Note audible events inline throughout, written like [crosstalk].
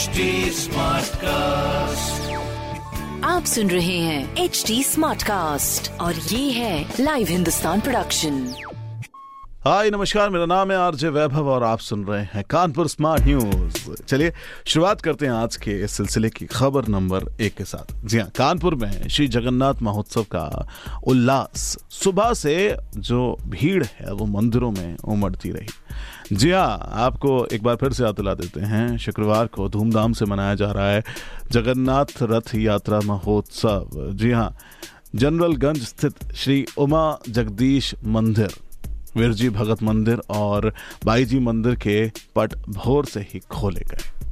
HD Smartcast. आप सुन रहे हैं एच डी स्मार्ट कास्ट और ये है लाइव हिंदुस्तान प्रोडक्शन हाय नमस्कार मेरा नाम है आरजे वैभव और आप सुन रहे हैं कानपुर स्मार्ट न्यूज़ चलिए शुरुआत करते हैं आज के इस सिलसिले की खबर नंबर एक के साथ। जी हाँ कानपुर में श्री जगन्नाथ महोत्सव का उल्लास। सुबह से जो भीड़ है वो मंदिरों में उमड़ती रही। जी हाँ आपको एक बार फिर से याद दिला देते हैं, शुक्रवार को धूमधाम से मनाया जा रहा है जगन्नाथ रथ यात्रा महोत्सव। जी हाँ जनरलगंज स्थित श्री उमा जगदीश मंदिर, वीरजी भगत मंदिर और बाईजी मंदिर के पट भोर से ही खोले गए।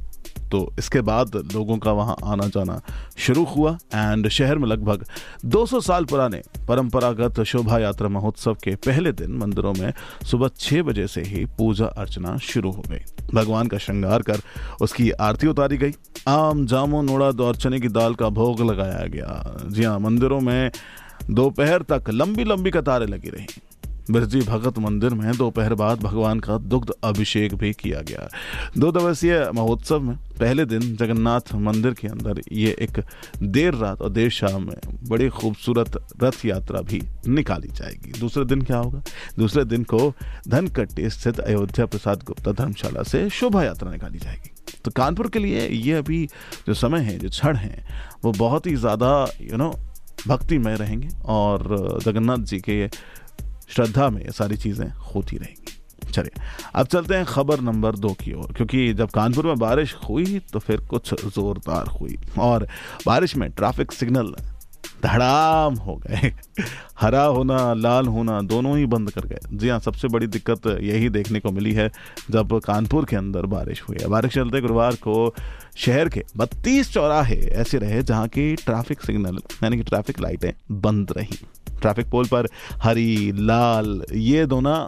तो इसके बाद लोगों का वहाँ आना जाना शुरू हुआ एंड शहर में लगभग 200 साल पुराने परंपरागत शोभा यात्रा महोत्सव के पहले दिन मंदिरों में सुबह छह बजे से ही पूजा अर्चना शुरू हो गई। भगवान का श्रृंगार कर उसकी आरती उतारी गई। आम, जामुन, उड़द और चने की दाल का भोग लगाया गया। जी हाँ मंदिरों में दोपहर तक लंबी लंबी कतारें लगी रही। बिरजी भगत मंदिर में दोपहर बाद भगवान का दुग्ध अभिषेक भी किया गया। दो दिवसीय महोत्सव में पहले दिन जगन्नाथ मंदिर के अंदर ये एक देर रात और देर शाम में बड़ी खूबसूरत रथ यात्रा भी निकाली जाएगी। दूसरे दिन क्या होगा? दूसरे दिन को धनकट्टी स्थित अयोध्या प्रसाद गुप्ता धर्मशाला से शोभा यात्रा निकाली जाएगी। तो कानपुर के लिए ये अभी जो समय है, जो क्षण है, वो बहुत ही ज़्यादा यू नो भक्तिमय रहेंगे और जगन्नाथ जी के श्रद्धा में सारी चीज़ें होती रहेंगी। चलिए, अब चलते हैं खबर नंबर दो की ओर, क्योंकि जब कानपुर में बारिश हुई तो फिर कुछ जोरदार हुई, और बारिश में ट्रैफ़िक सिग्नल धड़ाम हो गए। [laughs] हरा होना, लाल होना, दोनों ही बंद कर गए। जी हाँ सबसे बड़ी दिक्कत यही देखने को मिली है, जब कानपुर के अंदर बारिश हुई है। बारिश चलते गुरुवार को शहर के बत्तीस चौराहे ऐसे रहे, जहाँ की ट्रैफ़िक सिग्नल यानी कि ट्रैफ़िक लाइटें बंद रहीं। ट्रैफ़िक पोल पर हरी, लाल, ये दोनों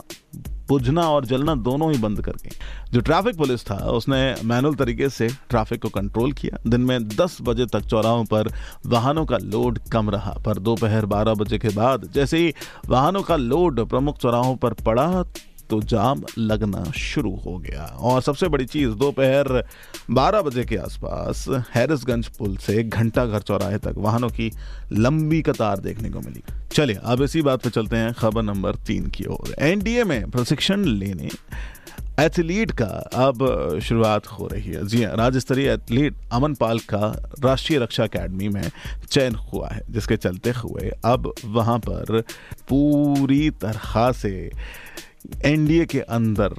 बुझना और जलना दोनों ही बंद कर गई। जो ट्रैफ़िक पुलिस था, उसने मैनुअल तरीके से ट्रैफ़िक को कंट्रोल किया। दिन में 10 बजे तक चौराहों पर वाहनों का लोड कम रहा। पर दोपहर 12 बजे के बाद जैसे ही वाहनों का लोड प्रमुख चौराहों पर पड़ा तो जाम लगना शुरू हो गया। और सबसे बड़ी चीज़, दोपहर 12 बजे के आसपास हैरिसगंज पुल से घंटा घर चौराहे तक वाहनों की लंबी कतार देखने को मिली। चलिए, अब इसी बात पर चलते हैं खबर नंबर तीन की ओर। एनडीए में प्रशिक्षण लेने एथलीट का अब शुरुआत हो रही है। जी हाँ राज्य स्तरीय एथलीट अमन पाल का राष्ट्रीय रक्षा एकेडमी में चयन हुआ है, जिसके चलते हुए अब वहाँ पर पूरी तरह से एनडीए के अंदर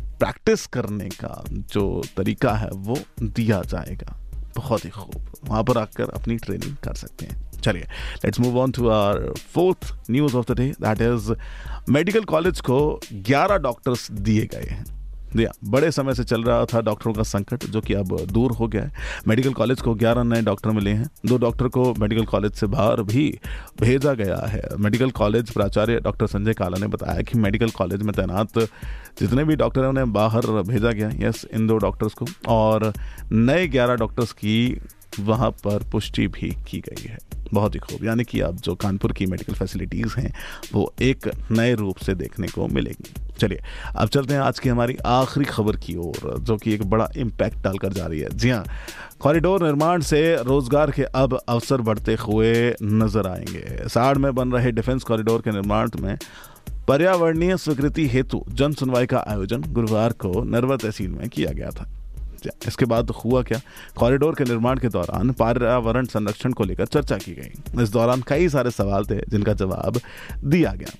प्रैक्टिस करने का जो तरीका है, वो दिया जाएगा। बहुत ही खूब। वहाँ पर आकर अपनी ट्रेनिंग कर सकते हैं। चलिए let's move on to our fourth news of the day that is medical college को 11 डॉक्टर्स दिए गए हैं। दिया। बड़े समय से चल रहा था डॉक्टरों का संकट, जो कि अब दूर हो गया है। मेडिकल कॉलेज को 11 नए डॉक्टर मिले हैं। दो डॉक्टर को मेडिकल कॉलेज से बाहर भी भेजा गया है। मेडिकल कॉलेज प्राचार्य डॉक्टर संजय काला ने बताया कि मेडिकल कॉलेज में तैनात जितने भी डॉक्टर हैं, उन्हें बाहर भेजा गया यस, इन दो डॉक्टर्स को। और नए ग्यारह डॉक्टर्स की वहाँ पर पुष्टि भी की गई है। बहुत ही खूब। यानी कि अब जो कानपुर की मेडिकल फैसिलिटीज़ हैं, वो एक नए रूप से देखने को मिलेगी। चलिए, अब चलते हैं आज की हमारी आखिरी खबर की ओर, जो कि एक बड़ा इम्पैक्ट डालकर जा रही है। जी हाँ कॉरिडोर निर्माण से रोज़गार के अब अवसर बढ़ते हुए नज़र आएँगे। साड़ में बन रहे डिफेंस कॉरिडोर के निर्माण में पर्यावरणीय स्वीकृति हेतु जन सुनवाई का आयोजन गुरुवार को नरवा तहसील में किया गया था। इसके बाद हुआ क्या? कॉरिडोर के निर्माण के दौरान पर्यावरण संरक्षण को लेकर चर्चा की गई। इस दौरान कई सारे सवाल थे, जिनका जवाब दिया गया।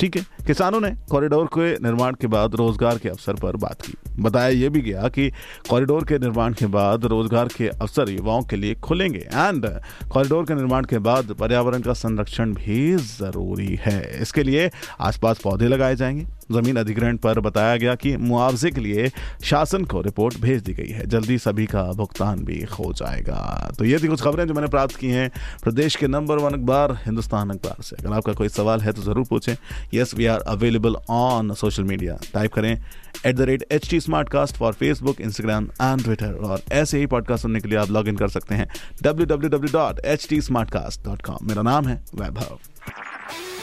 ठीक है, किसानों ने कॉरिडोर के निर्माण के बाद रोज़गार के अवसर पर बात की। बताया यह भी गया कि कॉरिडोर के निर्माण के बाद रोज़गार के अवसर युवाओं के लिए खुलेंगे एंड कॉरिडोर के निर्माण के बाद पर्यावरण का संरक्षण भी ज़रूरी है। इसके लिए आसपास पौधे लगाए जाएँगे। ज़मीन अधिग्रहण पर बताया गया कि मुआवजे के लिए शासन को रिपोर्ट भेज दी गई है। जल्दी सभी का भुगतान भी हो जाएगा। तो ये थी कुछ खबरें जो मैंने प्राप्त की हैं प्रदेश के नंबर वन अखबार, हिंदुस्तान अखबार से। अगर आपका कोई सवाल है तो ज़रूर पूछें। Yes we are available on social media type करें at the rate H T Smartcast for Facebook Instagram and Twitter और ऐसे ही पॉडकास्ट सुनने के लिए आप लॉग इन कर सकते हैं। W W W dot H T Smartcast dot com मेरा नाम है वैभव।